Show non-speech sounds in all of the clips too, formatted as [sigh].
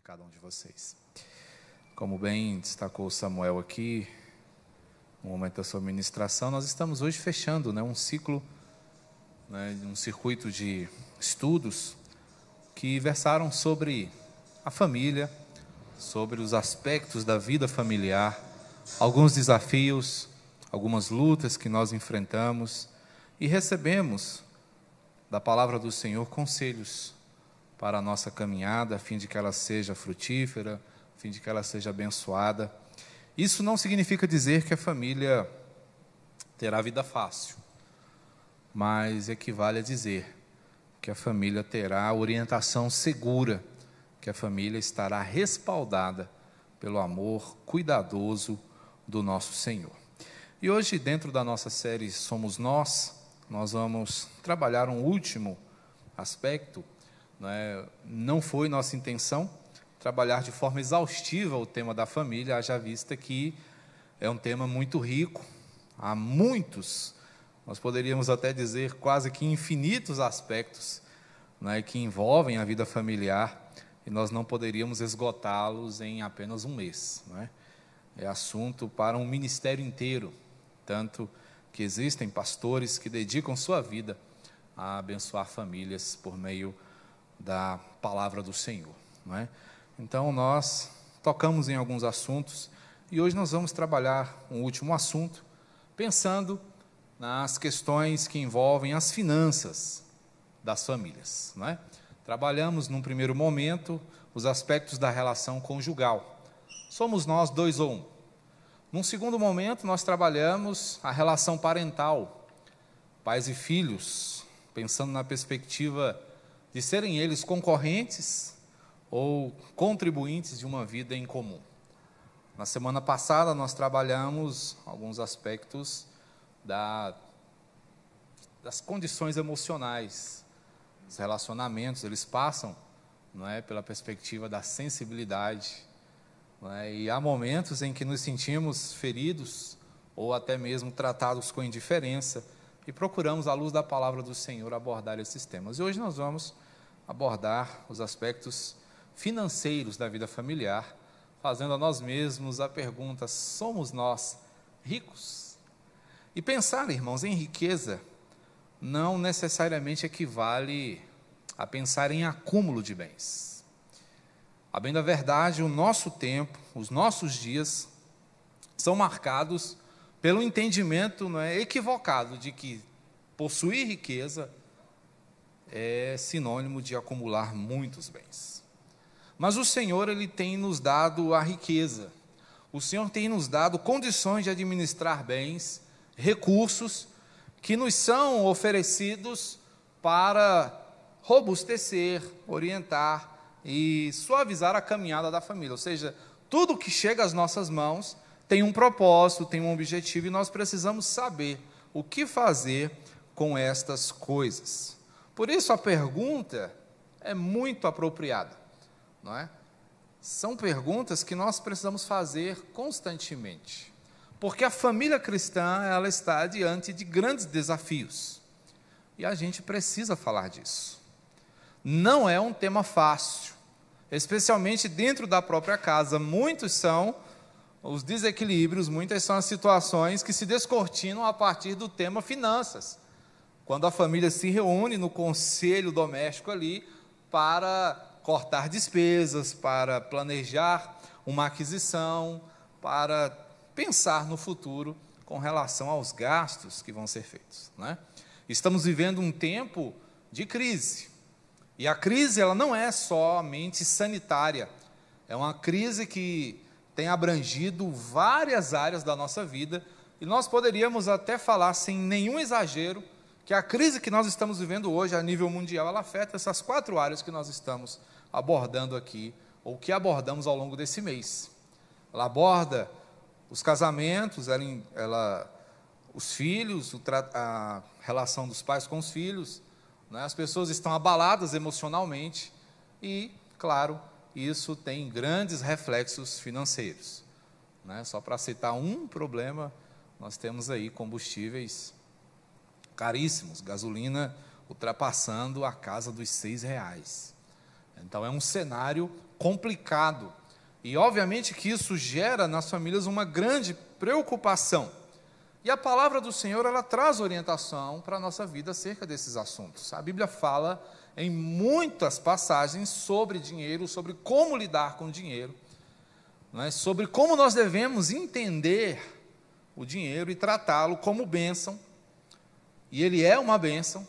de cada um de vocês. Como bem destacou Samuel aqui, no momento da sua ministração, nós estamos hoje fechando né, um ciclo, né, um circuito de estudos que versaram sobre a família, sobre os aspectos da vida familiar, alguns desafios, algumas lutas que nós enfrentamos e recebemos da palavra do Senhor conselhos para a nossa caminhada, a fim de que ela seja frutífera, a fim de que ela seja abençoada. Isso não significa dizer que a família terá vida fácil, mas equivale a dizer que a família terá orientação segura, que a família estará respaldada pelo amor cuidadoso do nosso Senhor. E hoje, dentro da nossa série Somos Nós, nós vamos trabalhar um último aspecto é? Não foi nossa intenção trabalhar de forma exaustiva o tema da família, haja vista que é um tema muito rico, há muitos, nós poderíamos até dizer quase que infinitos aspectos né, que envolvem a vida familiar e nós não poderíamos esgotá-los em apenas um mês. Não é? é assunto para um ministério inteiro, tanto que existem pastores que dedicam sua vida a abençoar famílias por meio de da palavra do Senhor. Não é? Então, nós tocamos em alguns assuntos e hoje nós vamos trabalhar um último assunto, pensando nas questões que envolvem as finanças das famílias. Não é? Trabalhamos, num primeiro momento, os aspectos da relação conjugal. Somos nós dois ou um. Num segundo momento, nós trabalhamos a relação parental, pais e filhos, pensando na perspectiva de serem eles concorrentes ou contribuintes de uma vida em comum. Na semana passada nós trabalhamos alguns aspectos da, das condições emocionais, os relacionamentos, eles passam não é, pela perspectiva da sensibilidade. É, e há momentos em que nos sentimos feridos ou até mesmo tratados com indiferença e procuramos, à luz da palavra do Senhor, abordar esses temas. E hoje nós vamos abordar os aspectos financeiros da vida familiar, fazendo a nós mesmos a pergunta: somos nós ricos? E pensar, irmãos, em riqueza não necessariamente equivale a pensar em acúmulo de bens. A bem da verdade, o nosso tempo, os nossos dias são marcados pelo entendimento não é, equivocado de que possuir riqueza é sinônimo de acumular muitos bens. Mas o Senhor, Ele tem nos dado a riqueza. O Senhor tem nos dado condições de administrar bens, recursos que nos são oferecidos para robustecer, orientar e suavizar a caminhada da família. Ou seja, tudo que chega às nossas mãos tem um propósito, tem um objetivo e nós precisamos saber o que fazer com estas coisas. Por isso a pergunta é muito apropriada, não é? São perguntas que nós precisamos fazer constantemente. Porque a família cristã, ela está diante de grandes desafios. E a gente precisa falar disso. Não é um tema fácil, especialmente dentro da própria casa. Muitos são os desequilíbrios, muitas são as situações que se descortinam a partir do tema finanças quando a família se reúne no conselho doméstico ali para cortar despesas, para planejar uma aquisição, para pensar no futuro com relação aos gastos que vão ser feitos. Né? Estamos vivendo um tempo de crise. E a crise ela não é somente sanitária, é uma crise que tem abrangido várias áreas da nossa vida, e nós poderíamos até falar sem nenhum exagero que a crise que nós estamos vivendo hoje a nível mundial, ela afeta essas quatro áreas que nós estamos abordando aqui, ou que abordamos ao longo desse mês. Ela aborda os casamentos, ela, ela os filhos, a relação dos pais com os filhos, né? as pessoas estão abaladas emocionalmente e, claro, isso tem grandes reflexos financeiros. Né? Só para citar um problema, nós temos aí combustíveis caríssimos, gasolina ultrapassando a casa dos seis reais. Então é um cenário complicado. E obviamente que isso gera nas famílias uma grande preocupação. E a palavra do Senhor, ela traz orientação para a nossa vida acerca desses assuntos. A Bíblia fala em muitas passagens sobre dinheiro, sobre como lidar com dinheiro, é? sobre como nós devemos entender o dinheiro e tratá-lo como bênção. E ele é uma bênção.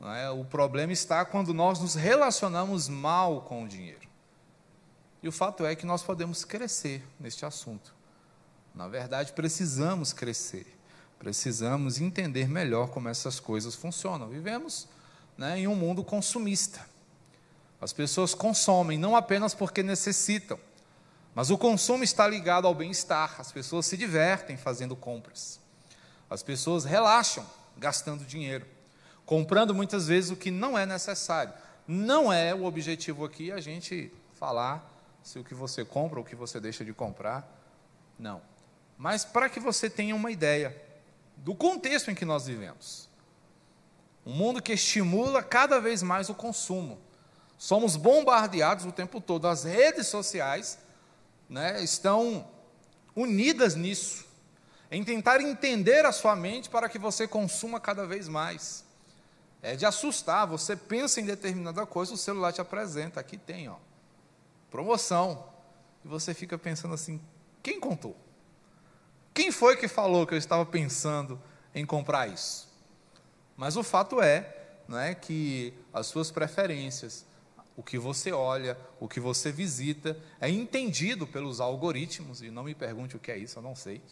É? O problema está quando nós nos relacionamos mal com o dinheiro. E o fato é que nós podemos crescer neste assunto. Na verdade, precisamos crescer, precisamos entender melhor como essas coisas funcionam. Vivemos né, em um mundo consumista. As pessoas consomem não apenas porque necessitam, mas o consumo está ligado ao bem-estar. As pessoas se divertem fazendo compras. As pessoas relaxam gastando dinheiro, comprando muitas vezes o que não é necessário. Não é o objetivo aqui a gente falar se o que você compra ou o que você deixa de comprar. Não mas para que você tenha uma ideia do contexto em que nós vivemos. Um mundo que estimula cada vez mais o consumo. Somos bombardeados o tempo todo. As redes sociais né, estão unidas nisso, em tentar entender a sua mente para que você consuma cada vez mais. É de assustar, você pensa em determinada coisa, o celular te apresenta, aqui tem, ó, promoção. E você fica pensando assim, quem contou? Quem foi que falou que eu estava pensando em comprar isso? Mas o fato é, não é que as suas preferências, o que você olha, o que você visita, é entendido pelos algoritmos, e não me pergunte o que é isso, eu não sei.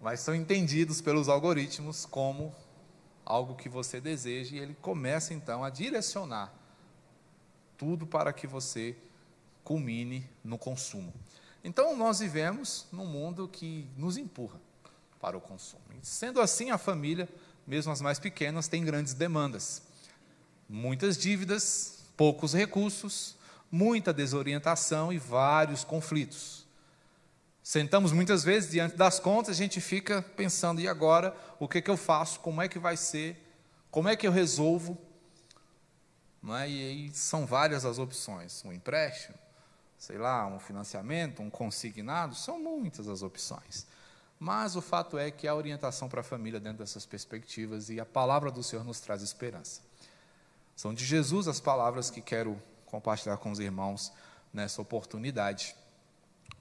Mas são entendidos pelos algoritmos como algo que você deseja, e ele começa então a direcionar tudo para que você culmine no consumo. Então, nós vivemos num mundo que nos empurra para o consumo. Sendo assim, a família, mesmo as mais pequenas, tem grandes demandas. Muitas dívidas, poucos recursos, muita desorientação e vários conflitos. Sentamos muitas vezes diante das contas, a gente fica pensando, e agora? O que, que eu faço? Como é que vai ser? Como é que eu resolvo? É? E aí são várias as opções: um empréstimo, sei lá, um financiamento, um consignado, são muitas as opções. Mas o fato é que há orientação para a família dentro dessas perspectivas e a palavra do Senhor nos traz esperança. São de Jesus as palavras que quero compartilhar com os irmãos nessa oportunidade.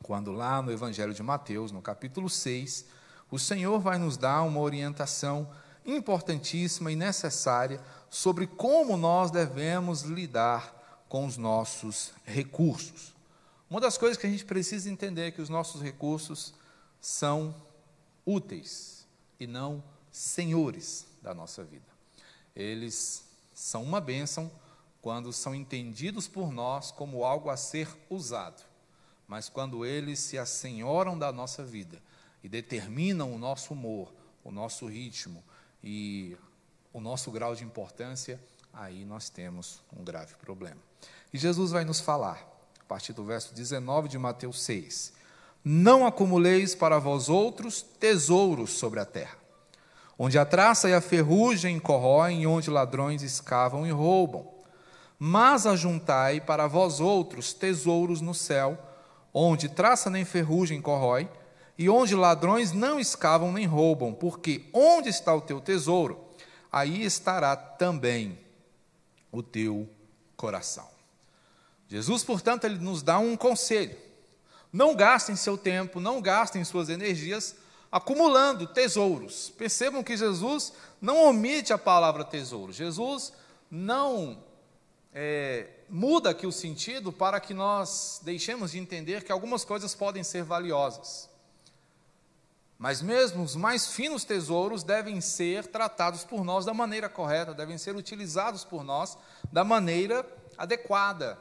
Quando lá no Evangelho de Mateus, no capítulo 6, o Senhor vai nos dar uma orientação importantíssima e necessária sobre como nós devemos lidar com os nossos recursos. Uma das coisas que a gente precisa entender é que os nossos recursos são úteis e não senhores da nossa vida. Eles são uma bênção quando são entendidos por nós como algo a ser usado, mas quando eles se assenhoram da nossa vida e determinam o nosso humor, o nosso ritmo e o nosso grau de importância, aí nós temos um grave problema. E Jesus vai nos falar a partir do verso 19 de Mateus 6. Não acumuleis para vós outros tesouros sobre a terra, onde a traça e a ferrugem corroem, e onde ladrões escavam e roubam. Mas ajuntai para vós outros tesouros no céu, onde traça nem ferrugem corrói, e onde ladrões não escavam nem roubam, porque onde está o teu tesouro, aí estará também o teu coração. Jesus, portanto, ele nos dá um conselho. Não gastem seu tempo, não gastem suas energias acumulando tesouros. Percebam que Jesus não omite a palavra tesouro. Jesus não é, muda aqui o sentido para que nós deixemos de entender que algumas coisas podem ser valiosas. Mas mesmo os mais finos tesouros devem ser tratados por nós da maneira correta, devem ser utilizados por nós da maneira adequada.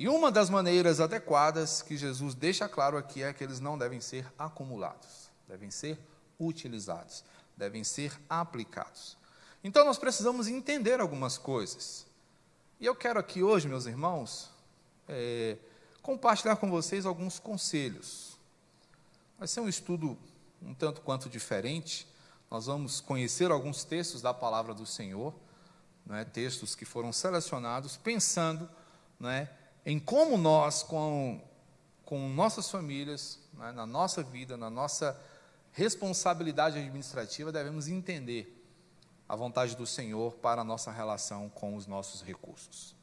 E uma das maneiras adequadas que Jesus deixa claro aqui é que eles não devem ser acumulados, devem ser utilizados, devem ser aplicados. Então nós precisamos entender algumas coisas. E eu quero aqui hoje, meus irmãos, é, compartilhar com vocês alguns conselhos. Vai ser um estudo um tanto quanto diferente. Nós vamos conhecer alguns textos da palavra do Senhor, né, textos que foram selecionados pensando né, em como nós, com, com nossas famílias, né, na nossa vida, na nossa responsabilidade administrativa, devemos entender a vontade do Senhor para a nossa relação com os nossos recursos.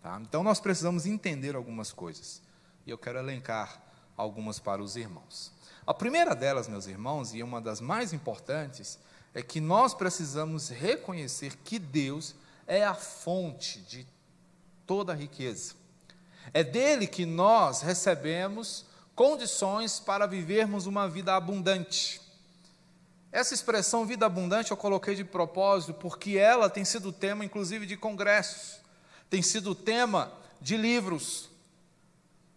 Tá? Então, nós precisamos entender algumas coisas. E eu quero elencar algumas para os irmãos. A primeira delas, meus irmãos, e uma das mais importantes, é que nós precisamos reconhecer que Deus é a fonte de toda a riqueza. É dele que nós recebemos condições para vivermos uma vida abundante. Essa expressão vida abundante eu coloquei de propósito porque ela tem sido tema, inclusive, de congressos, tem sido tema de livros,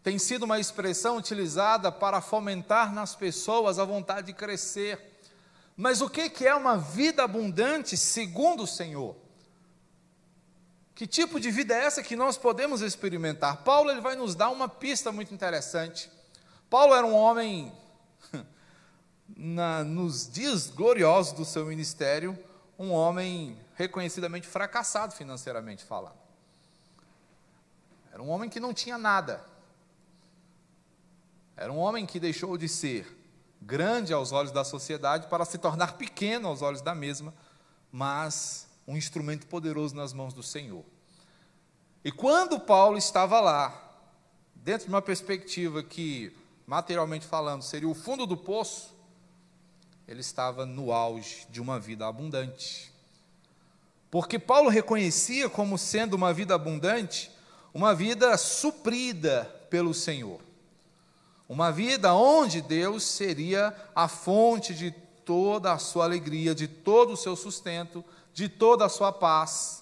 tem sido uma expressão utilizada para fomentar nas pessoas a vontade de crescer. Mas o que é uma vida abundante segundo o Senhor? Que tipo de vida é essa que nós podemos experimentar? Paulo ele vai nos dar uma pista muito interessante. Paulo era um homem, [laughs] na, nos dias gloriosos do seu ministério, um homem reconhecidamente fracassado financeiramente falando. Era um homem que não tinha nada. Era um homem que deixou de ser grande aos olhos da sociedade para se tornar pequeno aos olhos da mesma, mas um instrumento poderoso nas mãos do Senhor. E quando Paulo estava lá, dentro de uma perspectiva que, materialmente falando, seria o fundo do poço, ele estava no auge de uma vida abundante. Porque Paulo reconhecia como sendo uma vida abundante, uma vida suprida pelo Senhor. Uma vida onde Deus seria a fonte de toda a sua alegria, de todo o seu sustento, de toda a sua paz,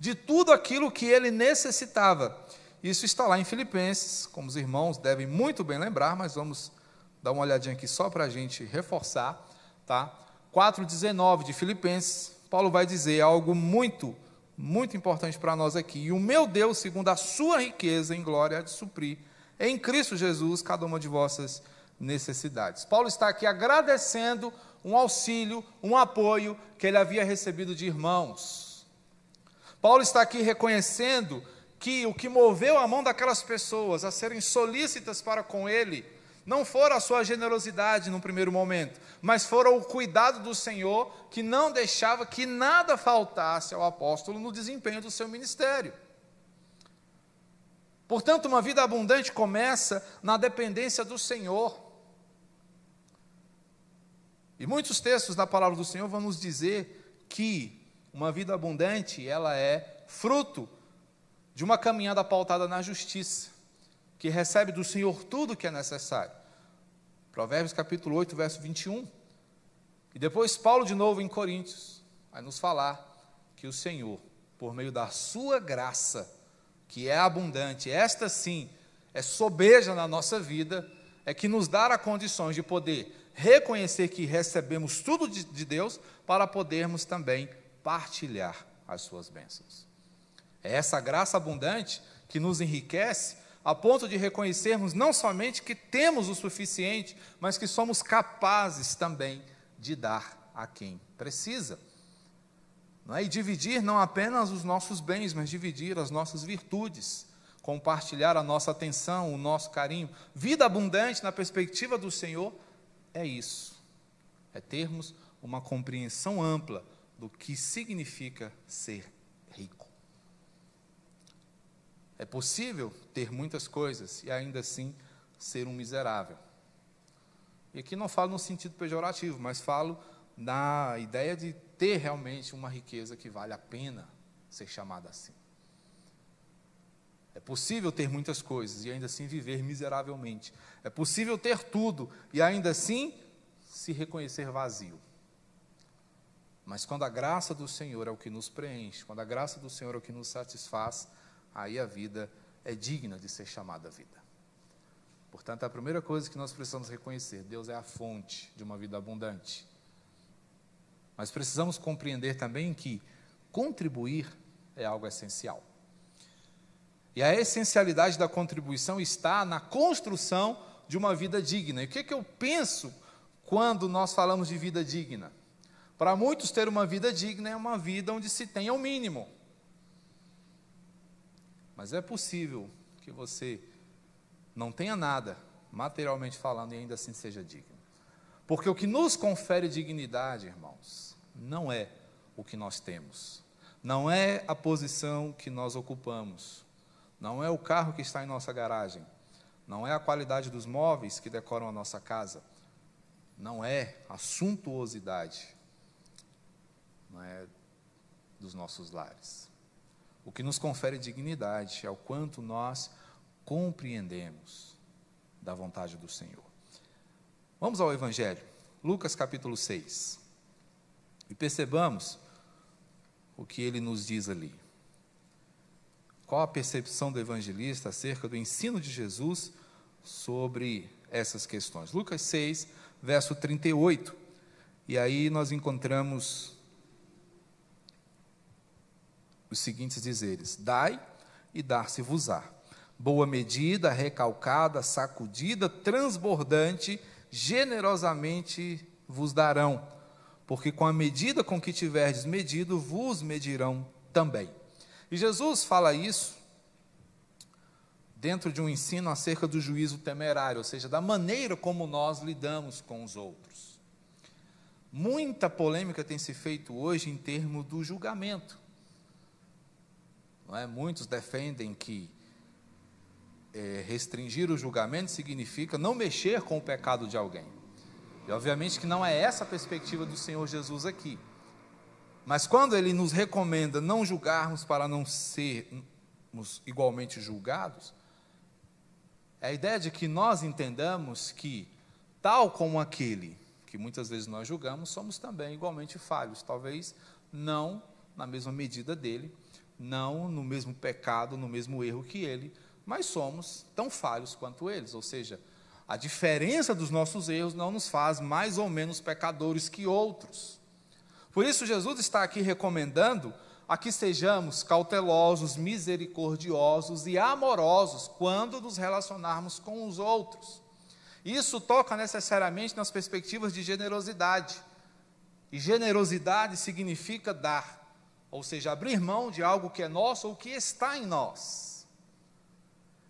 de tudo aquilo que ele necessitava. Isso está lá em Filipenses, como os irmãos devem muito bem lembrar, mas vamos dar uma olhadinha aqui só para a gente reforçar, tá? 4,19 de Filipenses, Paulo vai dizer algo muito, muito importante para nós aqui. E o meu Deus, segundo a sua riqueza em glória, há de suprir em Cristo Jesus cada uma de vossas necessidades. Paulo está aqui agradecendo um auxílio, um apoio que ele havia recebido de irmãos. Paulo está aqui reconhecendo que o que moveu a mão daquelas pessoas a serem solícitas para com ele não fora a sua generosidade no primeiro momento, mas fora o cuidado do Senhor que não deixava que nada faltasse ao apóstolo no desempenho do seu ministério. Portanto, uma vida abundante começa na dependência do Senhor. E muitos textos da palavra do Senhor vão nos dizer que uma vida abundante, ela é fruto de uma caminhada pautada na justiça, que recebe do Senhor tudo o que é necessário. Provérbios capítulo 8, verso 21. E depois Paulo de novo em Coríntios vai nos falar que o Senhor, por meio da sua graça, que é abundante, esta sim é sobeja na nossa vida, é que nos dará condições de poder reconhecer que recebemos tudo de, de Deus para podermos também partilhar as suas bênçãos. É essa graça abundante que nos enriquece a ponto de reconhecermos não somente que temos o suficiente, mas que somos capazes também de dar a quem precisa. Não é? E dividir não apenas os nossos bens, mas dividir as nossas virtudes, compartilhar a nossa atenção, o nosso carinho. Vida abundante na perspectiva do Senhor é isso. É termos uma compreensão ampla do que significa ser rico. É possível ter muitas coisas e ainda assim ser um miserável. E aqui não falo no sentido pejorativo, mas falo na ideia de ter realmente uma riqueza que vale a pena ser chamada assim. É possível ter muitas coisas e ainda assim viver miseravelmente. É possível ter tudo e ainda assim se reconhecer vazio. Mas quando a graça do Senhor é o que nos preenche, quando a graça do Senhor é o que nos satisfaz, aí a vida é digna de ser chamada vida. Portanto, a primeira coisa que nós precisamos reconhecer: Deus é a fonte de uma vida abundante. Mas precisamos compreender também que contribuir é algo essencial. E a essencialidade da contribuição está na construção de uma vida digna. E o que, é que eu penso quando nós falamos de vida digna? Para muitos, ter uma vida digna é uma vida onde se tenha o mínimo. Mas é possível que você não tenha nada, materialmente falando, e ainda assim seja digno. Porque o que nos confere dignidade, irmãos, não é o que nós temos, não é a posição que nós ocupamos, não é o carro que está em nossa garagem, não é a qualidade dos móveis que decoram a nossa casa, não é a suntuosidade é, dos nossos lares. O que nos confere dignidade é o quanto nós compreendemos da vontade do Senhor. Vamos ao Evangelho, Lucas capítulo 6, e percebamos o que ele nos diz ali. Qual a percepção do evangelista acerca do ensino de Jesus sobre essas questões? Lucas 6, verso 38. E aí nós encontramos os seguintes dizeres: Dai e dar-se-vos-á. Boa medida, recalcada, sacudida, transbordante, generosamente vos darão, porque com a medida com que tiverdes medido, vos medirão também. E Jesus fala isso dentro de um ensino acerca do juízo temerário, ou seja, da maneira como nós lidamos com os outros. Muita polêmica tem se feito hoje em termos do julgamento. Não é? Muitos defendem que é, restringir o julgamento significa não mexer com o pecado de alguém. E obviamente que não é essa a perspectiva do Senhor Jesus aqui. Mas quando ele nos recomenda não julgarmos para não sermos igualmente julgados, é a ideia de que nós entendamos que, tal como aquele que muitas vezes nós julgamos, somos também igualmente falhos, talvez não na mesma medida dele, não no mesmo pecado, no mesmo erro que ele, mas somos tão falhos quanto eles, ou seja, a diferença dos nossos erros não nos faz mais ou menos pecadores que outros. Por isso, Jesus está aqui recomendando a que sejamos cautelosos, misericordiosos e amorosos quando nos relacionarmos com os outros. Isso toca necessariamente nas perspectivas de generosidade. E generosidade significa dar, ou seja, abrir mão de algo que é nosso ou que está em nós.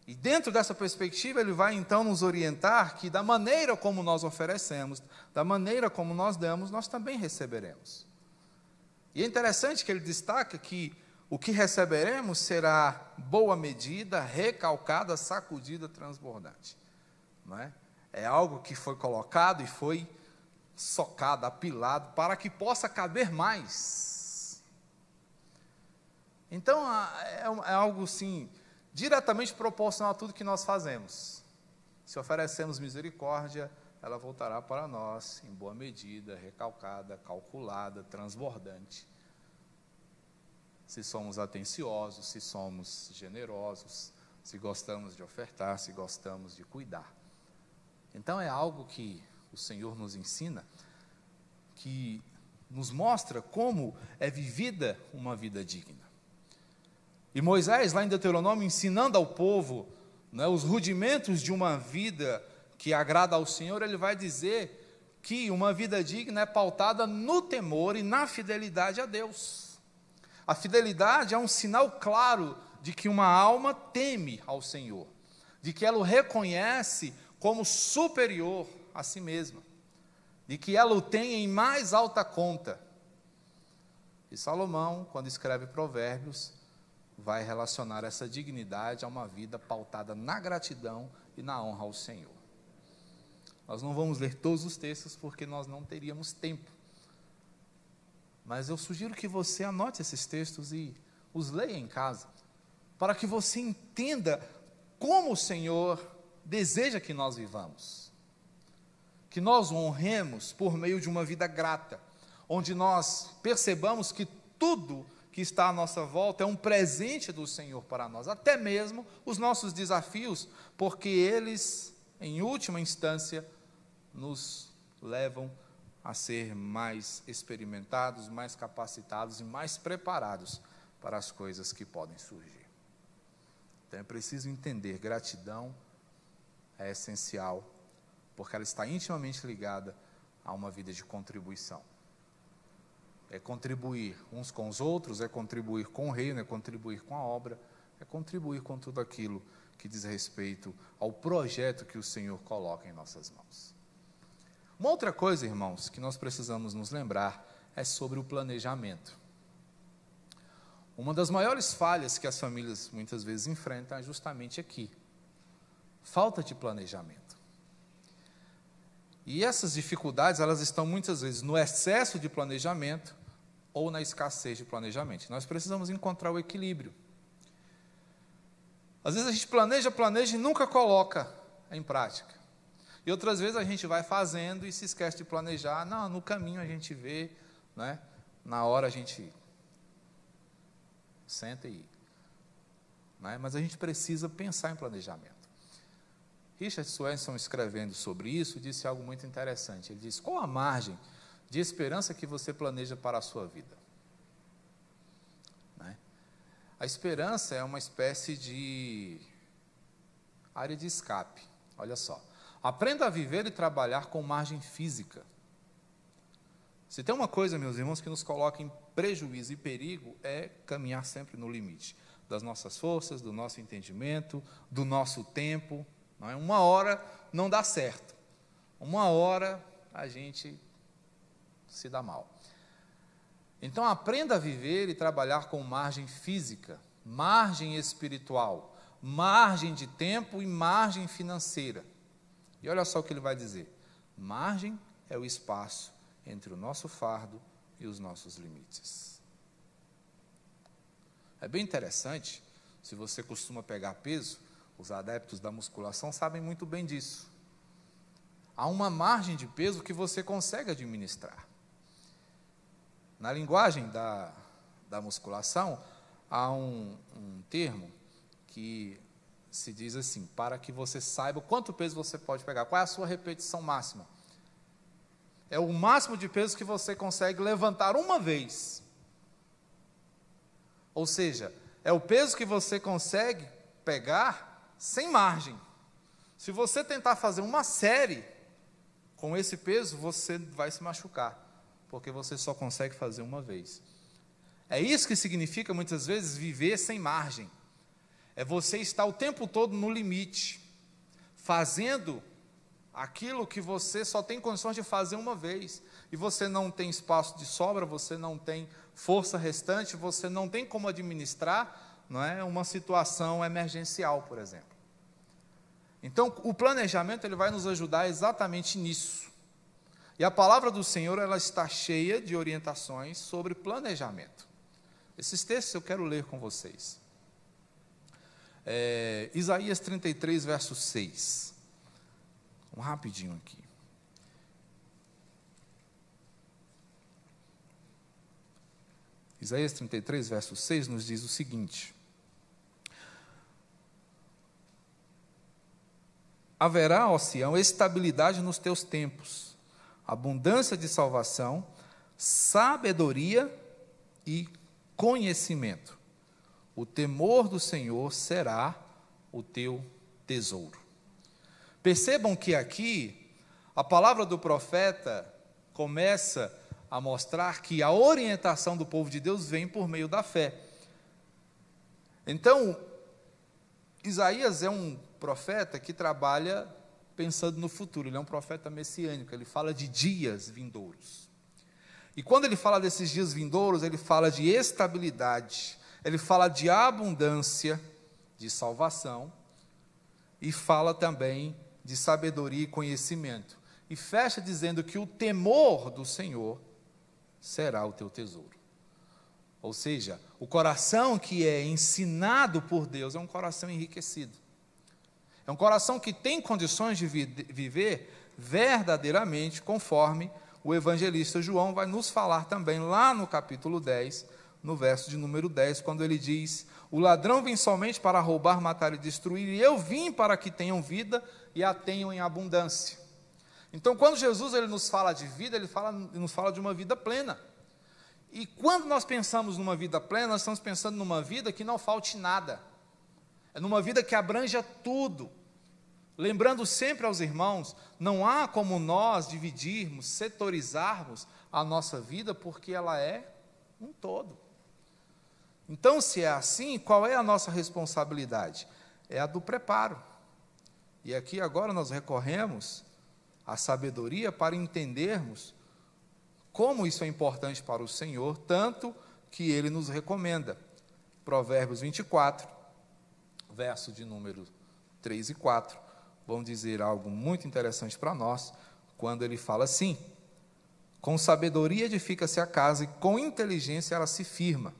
E dentro dessa perspectiva, ele vai então nos orientar que, da maneira como nós oferecemos, da maneira como nós damos, nós também receberemos. E é interessante que ele destaca que o que receberemos será boa medida, recalcada, sacudida, transbordante. Não é? é algo que foi colocado e foi socado, apilado, para que possa caber mais. Então, é, é algo assim diretamente proporcional a tudo que nós fazemos. Se oferecemos misericórdia, ela voltará para nós em boa medida, recalcada, calculada, transbordante. Se somos atenciosos, se somos generosos, se gostamos de ofertar, se gostamos de cuidar. Então é algo que o Senhor nos ensina, que nos mostra como é vivida uma vida digna. E Moisés, lá em Deuteronômio, ensinando ao povo né, os rudimentos de uma vida que agrada ao Senhor, ele vai dizer que uma vida digna é pautada no temor e na fidelidade a Deus. A fidelidade é um sinal claro de que uma alma teme ao Senhor, de que ela o reconhece como superior a si mesma, de que ela o tem em mais alta conta. E Salomão, quando escreve Provérbios, vai relacionar essa dignidade a uma vida pautada na gratidão e na honra ao Senhor. Nós não vamos ler todos os textos porque nós não teríamos tempo. Mas eu sugiro que você anote esses textos e os leia em casa, para que você entenda como o Senhor deseja que nós vivamos. Que nós o honremos por meio de uma vida grata, onde nós percebamos que tudo que está à nossa volta é um presente do Senhor para nós, até mesmo os nossos desafios, porque eles, em última instância, nos levam a ser mais experimentados, mais capacitados e mais preparados para as coisas que podem surgir. Então é preciso entender: gratidão é essencial, porque ela está intimamente ligada a uma vida de contribuição é contribuir uns com os outros, é contribuir com o reino, é contribuir com a obra, é contribuir com tudo aquilo que diz respeito ao projeto que o Senhor coloca em nossas mãos. Uma outra coisa, irmãos, que nós precisamos nos lembrar é sobre o planejamento. Uma das maiores falhas que as famílias muitas vezes enfrentam é justamente aqui: falta de planejamento. E essas dificuldades, elas estão muitas vezes no excesso de planejamento ou na escassez de planejamento. Nós precisamos encontrar o equilíbrio. Às vezes a gente planeja, planeja e nunca coloca em prática. E outras vezes a gente vai fazendo e se esquece de planejar. Não, no caminho a gente vê, né? na hora a gente senta e. Né? Mas a gente precisa pensar em planejamento. Richard Swenson, escrevendo sobre isso, disse algo muito interessante. Ele diz: qual a margem de esperança que você planeja para a sua vida? Né? A esperança é uma espécie de área de escape. Olha só. Aprenda a viver e trabalhar com margem física. Se tem uma coisa, meus irmãos, que nos coloca em prejuízo e perigo, é caminhar sempre no limite das nossas forças, do nosso entendimento, do nosso tempo. Não é? Uma hora não dá certo. Uma hora a gente se dá mal. Então aprenda a viver e trabalhar com margem física, margem espiritual, margem de tempo e margem financeira. E olha só o que ele vai dizer: margem é o espaço entre o nosso fardo e os nossos limites. É bem interessante, se você costuma pegar peso, os adeptos da musculação sabem muito bem disso. Há uma margem de peso que você consegue administrar. Na linguagem da, da musculação, há um, um termo que se diz assim, para que você saiba quanto peso você pode pegar, qual é a sua repetição máxima. É o máximo de peso que você consegue levantar uma vez. Ou seja, é o peso que você consegue pegar sem margem. Se você tentar fazer uma série com esse peso, você vai se machucar, porque você só consegue fazer uma vez. É isso que significa muitas vezes viver sem margem. É você estar o tempo todo no limite, fazendo aquilo que você só tem condições de fazer uma vez, e você não tem espaço de sobra, você não tem força restante, você não tem como administrar, não é, uma situação emergencial, por exemplo. Então, o planejamento ele vai nos ajudar exatamente nisso. E a palavra do Senhor ela está cheia de orientações sobre planejamento. Esses textos eu quero ler com vocês. É, Isaías 33, verso 6. Um rapidinho aqui. Isaías 33, verso 6 nos diz o seguinte: Haverá, ó Sião, estabilidade nos teus tempos, abundância de salvação, sabedoria e conhecimento. O temor do Senhor será o teu tesouro. Percebam que aqui a palavra do profeta começa a mostrar que a orientação do povo de Deus vem por meio da fé. Então, Isaías é um profeta que trabalha pensando no futuro, ele é um profeta messiânico, ele fala de dias vindouros. E quando ele fala desses dias vindouros, ele fala de estabilidade, ele fala de abundância, de salvação, e fala também de sabedoria e conhecimento. E fecha dizendo que o temor do Senhor será o teu tesouro. Ou seja, o coração que é ensinado por Deus é um coração enriquecido. É um coração que tem condições de vi viver verdadeiramente conforme o evangelista João vai nos falar também lá no capítulo 10, no verso de número 10, quando ele diz: O ladrão vem somente para roubar, matar e destruir, e eu vim para que tenham vida e a tenham em abundância. Então, quando Jesus ele nos fala de vida, ele, fala, ele nos fala de uma vida plena. E quando nós pensamos numa vida plena, nós estamos pensando numa vida que não falte nada. É numa vida que abranja tudo. Lembrando sempre aos irmãos, não há como nós dividirmos, setorizarmos a nossa vida, porque ela é um todo. Então, se é assim, qual é a nossa responsabilidade? É a do preparo. E aqui agora nós recorremos à sabedoria para entendermos como isso é importante para o Senhor, tanto que ele nos recomenda. Provérbios 24, verso de número 3 e 4, vão dizer algo muito interessante para nós, quando ele fala assim: Com sabedoria edifica-se a casa, e com inteligência ela se firma.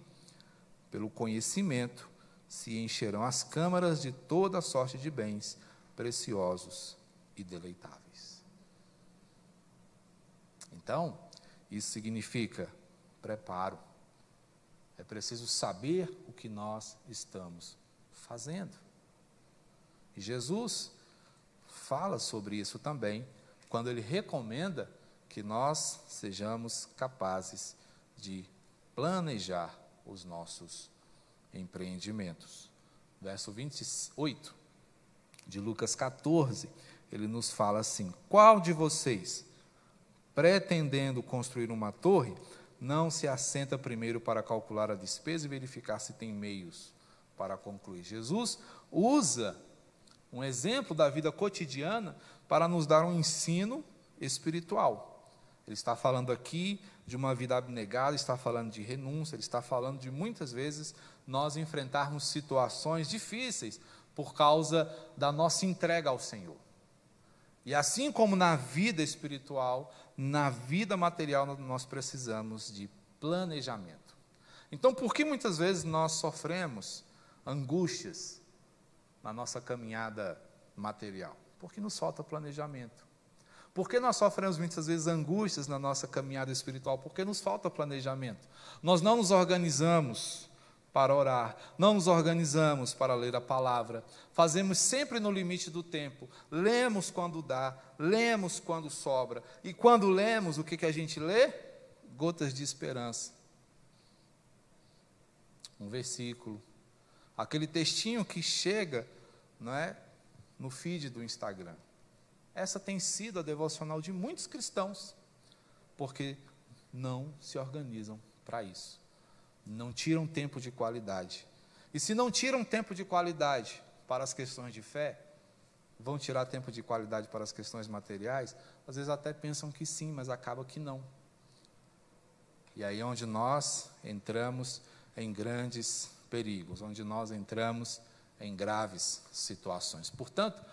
Pelo conhecimento se encherão as câmaras de toda sorte de bens preciosos e deleitáveis. Então, isso significa preparo. É preciso saber o que nós estamos fazendo. E Jesus fala sobre isso também, quando ele recomenda que nós sejamos capazes de planejar os nossos empreendimentos. Verso 28 de Lucas 14, ele nos fala assim: Qual de vocês, pretendendo construir uma torre, não se assenta primeiro para calcular a despesa e verificar se tem meios para concluir? Jesus usa um exemplo da vida cotidiana para nos dar um ensino espiritual. Ele está falando aqui de uma vida abnegada, está falando de renúncia, ele está falando de muitas vezes nós enfrentarmos situações difíceis por causa da nossa entrega ao Senhor. E assim como na vida espiritual, na vida material, nós precisamos de planejamento. Então, por que muitas vezes nós sofremos angústias na nossa caminhada material? Porque nos falta planejamento. Por que nós sofremos muitas vezes angústias na nossa caminhada espiritual? Porque nos falta planejamento. Nós não nos organizamos para orar, não nos organizamos para ler a palavra, fazemos sempre no limite do tempo, lemos quando dá, lemos quando sobra, e quando lemos, o que, que a gente lê? Gotas de esperança. Um versículo, aquele textinho que chega não é, no feed do Instagram. Essa tem sido a devocional de muitos cristãos, porque não se organizam para isso. Não tiram tempo de qualidade. E se não tiram tempo de qualidade para as questões de fé, vão tirar tempo de qualidade para as questões materiais? Às vezes até pensam que sim, mas acaba que não. E aí é onde nós entramos em grandes perigos, onde nós entramos em graves situações. Portanto,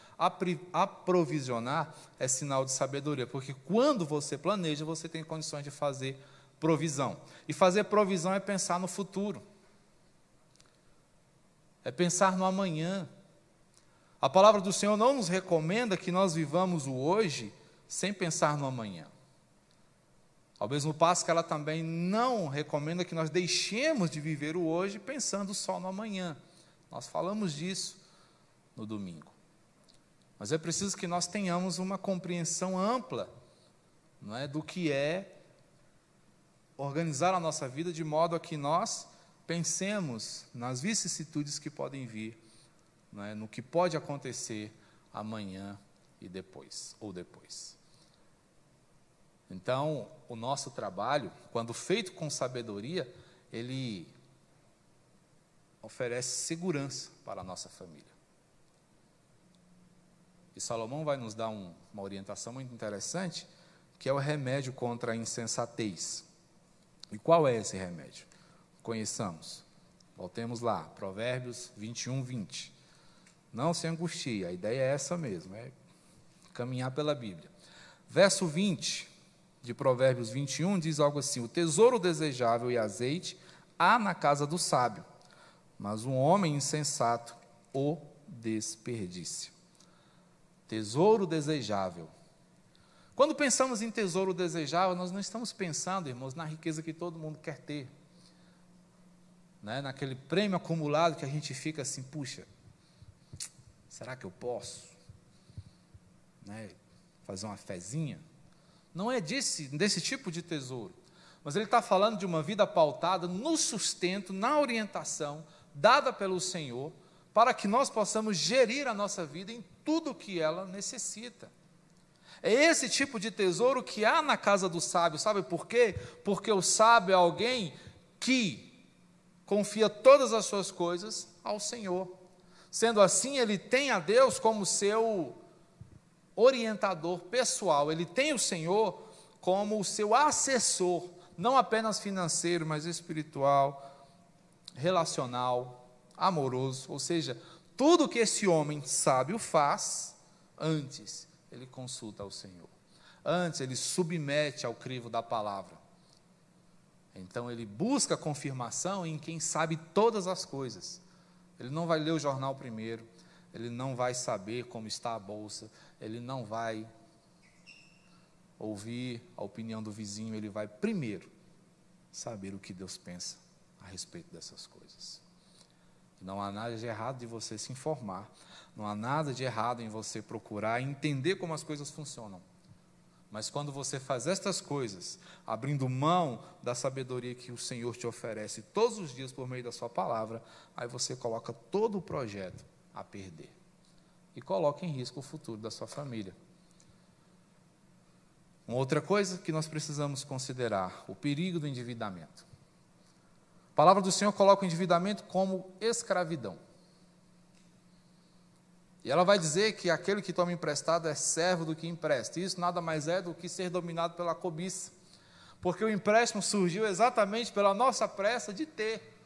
aprovisionar é sinal de sabedoria, porque quando você planeja, você tem condições de fazer provisão. E fazer provisão é pensar no futuro, é pensar no amanhã. A palavra do Senhor não nos recomenda que nós vivamos o hoje sem pensar no amanhã. Ao mesmo passo que ela também não recomenda que nós deixemos de viver o hoje pensando só no amanhã. Nós falamos disso no domingo. Mas é preciso que nós tenhamos uma compreensão ampla não é, do que é organizar a nossa vida de modo a que nós pensemos nas vicissitudes que podem vir, é, no que pode acontecer amanhã e depois, ou depois. Então, o nosso trabalho, quando feito com sabedoria, ele oferece segurança para a nossa família. E Salomão vai nos dar um, uma orientação muito interessante, que é o remédio contra a insensatez. E qual é esse remédio? Conheçamos. Voltemos lá, Provérbios 21, 20. Não se angustie, a ideia é essa mesmo, é caminhar pela Bíblia. Verso 20 de Provérbios 21 diz algo assim: O tesouro desejável e azeite há na casa do sábio, mas um homem insensato o desperdiça tesouro desejável. Quando pensamos em tesouro desejável, nós não estamos pensando, irmãos, na riqueza que todo mundo quer ter. Né? Naquele prêmio acumulado que a gente fica assim, puxa, será que eu posso? Né? Fazer uma fezinha? Não é desse, desse tipo de tesouro. Mas ele está falando de uma vida pautada no sustento, na orientação dada pelo Senhor, para que nós possamos gerir a nossa vida em tudo o que ela necessita. É esse tipo de tesouro que há na casa do sábio, sabe por quê? Porque o sábio é alguém que confia todas as suas coisas ao Senhor. Sendo assim, ele tem a Deus como seu orientador pessoal, ele tem o Senhor como o seu assessor, não apenas financeiro, mas espiritual, relacional, amoroso, ou seja, tudo que esse homem sábio faz, antes ele consulta ao Senhor. Antes ele submete ao crivo da palavra. Então ele busca confirmação em quem sabe todas as coisas. Ele não vai ler o jornal primeiro, ele não vai saber como está a bolsa, ele não vai ouvir a opinião do vizinho, ele vai primeiro saber o que Deus pensa a respeito dessas coisas. Não há nada de errado de você se informar, não há nada de errado em você procurar entender como as coisas funcionam. Mas quando você faz estas coisas, abrindo mão da sabedoria que o Senhor te oferece todos os dias por meio da Sua palavra, aí você coloca todo o projeto a perder e coloca em risco o futuro da sua família. Uma outra coisa que nós precisamos considerar: o perigo do endividamento. A palavra do Senhor coloca o endividamento como escravidão. E ela vai dizer que aquele que toma emprestado é servo do que empresta. Isso nada mais é do que ser dominado pela cobiça. Porque o empréstimo surgiu exatamente pela nossa pressa de ter.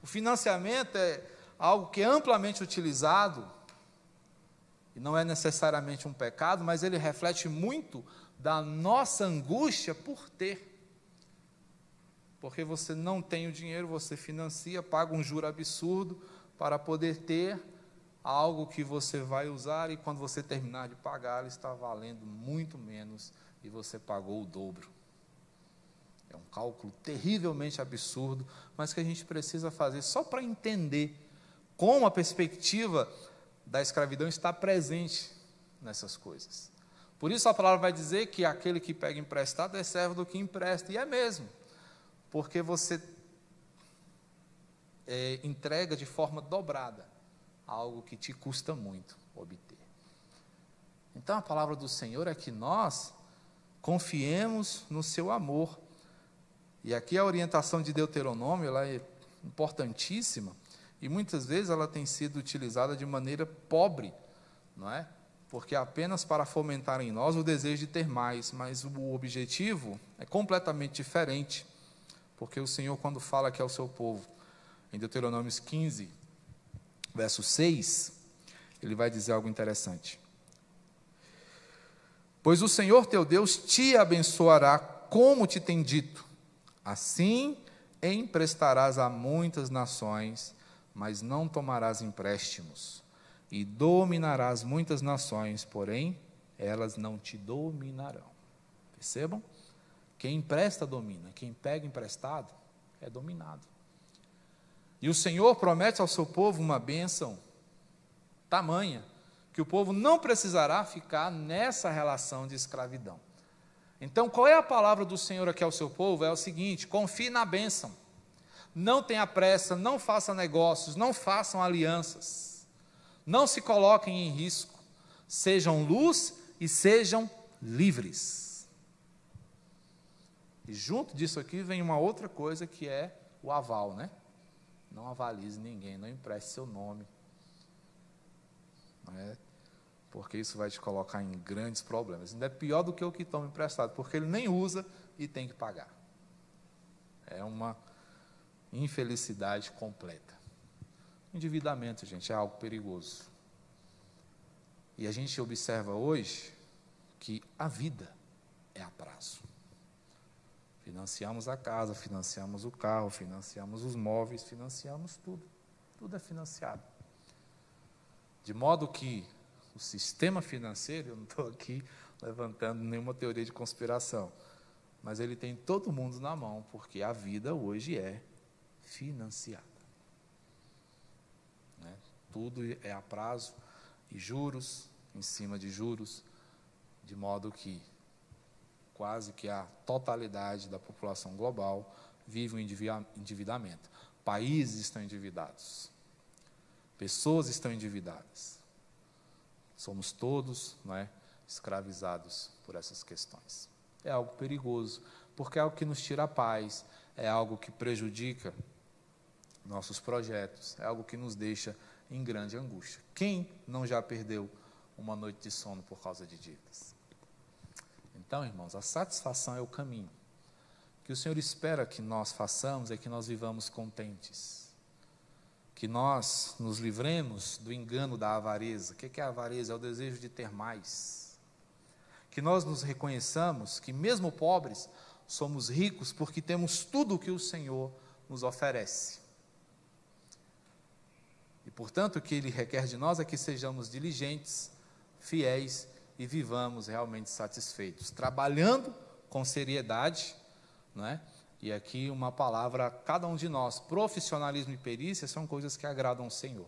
O financiamento é algo que é amplamente utilizado, e não é necessariamente um pecado, mas ele reflete muito da nossa angústia por ter. Porque você não tem o dinheiro, você financia, paga um juro absurdo para poder ter algo que você vai usar e quando você terminar de pagar, ele está valendo muito menos e você pagou o dobro. É um cálculo terrivelmente absurdo, mas que a gente precisa fazer só para entender como a perspectiva da escravidão está presente nessas coisas. Por isso a palavra vai dizer que aquele que pega emprestado é servo do que empresta, e é mesmo, porque você é, entrega de forma dobrada algo que te custa muito obter. Então a palavra do Senhor é que nós confiemos no seu amor. E aqui a orientação de Deuteronômio ela é importantíssima e muitas vezes ela tem sido utilizada de maneira pobre, não é? Porque é apenas para fomentar em nós o desejo de ter mais, mas o objetivo é completamente diferente. Porque o Senhor, quando fala aqui ao seu povo, em Deuteronômio 15, verso 6, ele vai dizer algo interessante. Pois o Senhor teu Deus te abençoará como te tem dito, assim emprestarás a muitas nações, mas não tomarás empréstimos, e dominarás muitas nações, porém elas não te dominarão. Percebam? Quem empresta domina, quem pega emprestado é dominado. E o Senhor promete ao seu povo uma bênção tamanha que o povo não precisará ficar nessa relação de escravidão. Então, qual é a palavra do Senhor aqui ao seu povo? É o seguinte: confie na bênção. Não tenha pressa, não faça negócios, não façam alianças. Não se coloquem em risco. Sejam luz e sejam livres. E junto disso aqui vem uma outra coisa que é o aval, né? Não avalize ninguém, não empreste seu nome. Não é? Porque isso vai te colocar em grandes problemas. Ainda é pior do que o que toma emprestado, porque ele nem usa e tem que pagar. É uma infelicidade completa. Endividamento, gente, é algo perigoso. E a gente observa hoje que a vida é a prazo. Financiamos a casa, financiamos o carro, financiamos os móveis, financiamos tudo. Tudo é financiado. De modo que o sistema financeiro, [laughs] eu não estou aqui levantando nenhuma teoria de conspiração, mas ele tem todo mundo na mão, porque a vida hoje é financiada. Né? Tudo é a prazo e juros em cima de juros, de modo que quase que a totalidade da população global vive um endividamento. Países estão endividados. Pessoas estão endividadas. Somos todos não é, escravizados por essas questões. É algo perigoso, porque é algo que nos tira a paz, é algo que prejudica nossos projetos, é algo que nos deixa em grande angústia. Quem não já perdeu uma noite de sono por causa de dívidas? Então, irmãos, a satisfação é o caminho. O que o Senhor espera que nós façamos é que nós vivamos contentes. Que nós nos livremos do engano da avareza. O que é a avareza? É o desejo de ter mais. Que nós nos reconheçamos que, mesmo pobres, somos ricos porque temos tudo o que o Senhor nos oferece. Portanto, o que Ele requer de nós é que sejamos diligentes, fiéis e vivamos realmente satisfeitos, trabalhando com seriedade, não é? E aqui uma palavra a cada um de nós, profissionalismo e perícia são coisas que agradam ao Senhor.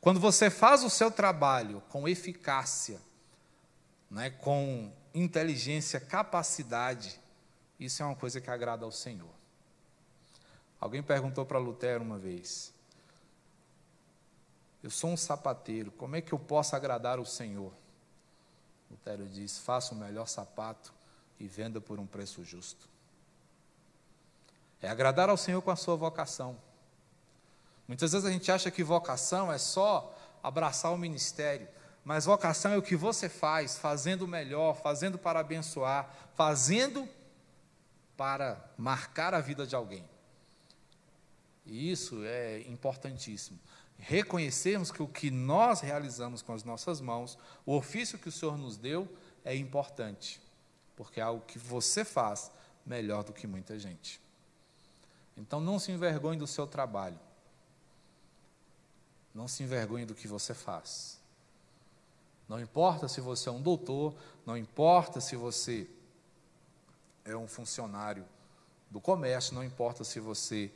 Quando você faz o seu trabalho com eficácia, é? com inteligência, capacidade, isso é uma coisa que agrada ao Senhor. Alguém perguntou para Lutero uma vez: Eu sou um sapateiro, como é que eu posso agradar o Senhor? Lutero diz: faça o melhor sapato e venda por um preço justo. É agradar ao Senhor com a sua vocação. Muitas vezes a gente acha que vocação é só abraçar o ministério, mas vocação é o que você faz, fazendo o melhor, fazendo para abençoar, fazendo para marcar a vida de alguém. E isso é importantíssimo reconhecermos que o que nós realizamos com as nossas mãos, o ofício que o Senhor nos deu, é importante, porque é algo que você faz melhor do que muita gente. Então não se envergonhe do seu trabalho. Não se envergonhe do que você faz. Não importa se você é um doutor, não importa se você é um funcionário do comércio, não importa se você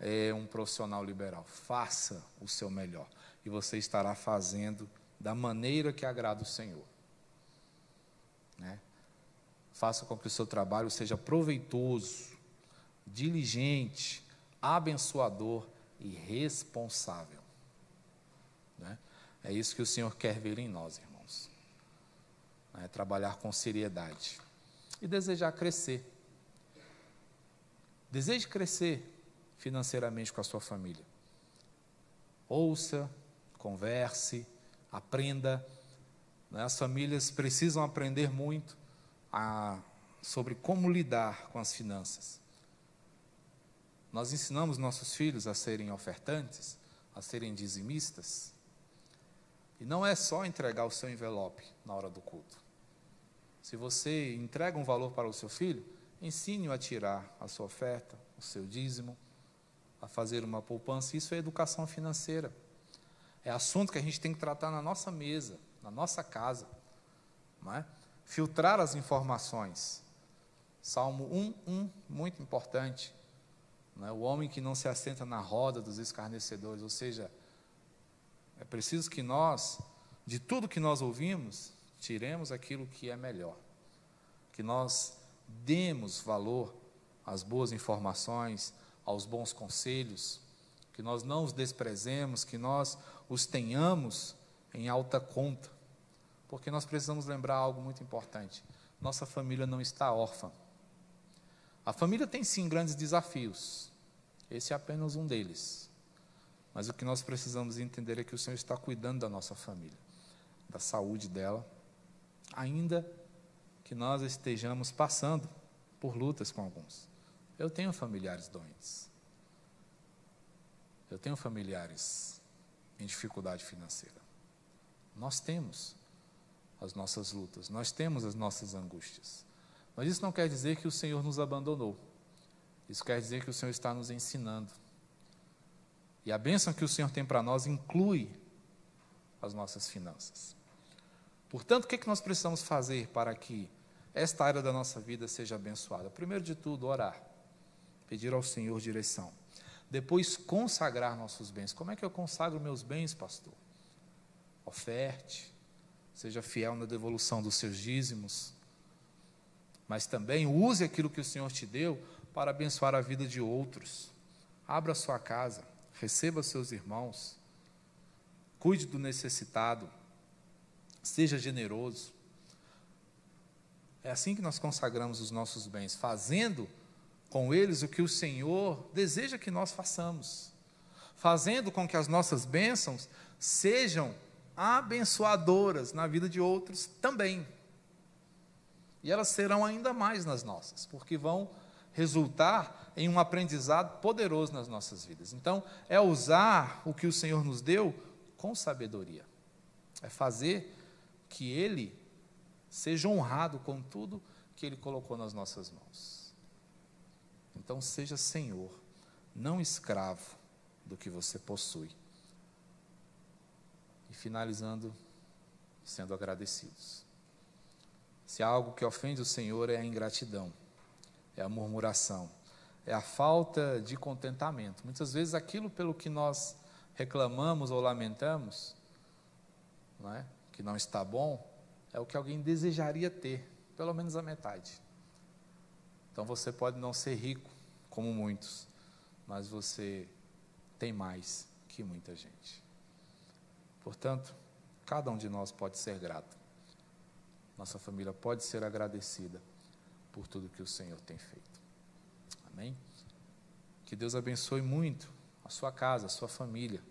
é um profissional liberal. Faça o seu melhor e você estará fazendo da maneira que agrada o Senhor. Né? Faça com que o seu trabalho seja proveitoso, diligente, abençoador e responsável. Né? É isso que o Senhor quer ver em nós, irmãos. Né? Trabalhar com seriedade e desejar crescer. Deseje crescer financeiramente com a sua família. Ouça, converse, aprenda. Né? As famílias precisam aprender muito a, sobre como lidar com as finanças. Nós ensinamos nossos filhos a serem ofertantes, a serem dizimistas. E não é só entregar o seu envelope na hora do culto. Se você entrega um valor para o seu filho, ensine-o a tirar a sua oferta, o seu dízimo a fazer uma poupança. Isso é educação financeira. É assunto que a gente tem que tratar na nossa mesa, na nossa casa. É? Filtrar as informações. Salmo 1, 1, muito importante. É? O homem que não se assenta na roda dos escarnecedores. Ou seja, é preciso que nós, de tudo que nós ouvimos, tiremos aquilo que é melhor. Que nós demos valor às boas informações, aos bons conselhos, que nós não os desprezemos, que nós os tenhamos em alta conta, porque nós precisamos lembrar algo muito importante: nossa família não está órfã. A família tem sim grandes desafios, esse é apenas um deles. Mas o que nós precisamos entender é que o Senhor está cuidando da nossa família, da saúde dela, ainda que nós estejamos passando por lutas com alguns. Eu tenho familiares doentes. Eu tenho familiares em dificuldade financeira. Nós temos as nossas lutas, nós temos as nossas angústias. Mas isso não quer dizer que o Senhor nos abandonou. Isso quer dizer que o Senhor está nos ensinando. E a bênção que o Senhor tem para nós inclui as nossas finanças. Portanto, o que, é que nós precisamos fazer para que esta área da nossa vida seja abençoada? Primeiro de tudo, orar pedir ao Senhor direção. Depois, consagrar nossos bens. Como é que eu consagro meus bens, pastor? Oferte, seja fiel na devolução dos seus dízimos, mas também use aquilo que o Senhor te deu para abençoar a vida de outros. Abra sua casa, receba seus irmãos, cuide do necessitado, seja generoso. É assim que nós consagramos os nossos bens, fazendo com eles o que o Senhor deseja que nós façamos. fazendo com que as nossas bênçãos sejam abençoadoras na vida de outros também. E elas serão ainda mais nas nossas, porque vão resultar em um aprendizado poderoso nas nossas vidas. Então, é usar o que o Senhor nos deu com sabedoria. É fazer que Ele seja honrado com tudo que Ele colocou nas nossas mãos. Então, seja Senhor, não escravo do que você possui. E finalizando, sendo agradecidos. Se há algo que ofende o Senhor é a ingratidão, é a murmuração, é a falta de contentamento. Muitas vezes aquilo pelo que nós reclamamos ou lamentamos, não é? que não está bom, é o que alguém desejaria ter, pelo menos a metade. Então você pode não ser rico, como muitos, mas você tem mais que muita gente. Portanto, cada um de nós pode ser grato. Nossa família pode ser agradecida por tudo que o Senhor tem feito. Amém? Que Deus abençoe muito a sua casa, a sua família